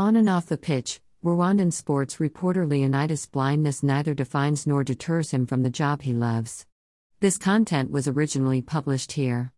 On and off the pitch, Rwandan sports reporter Leonidas' blindness neither defines nor deters him from the job he loves. This content was originally published here.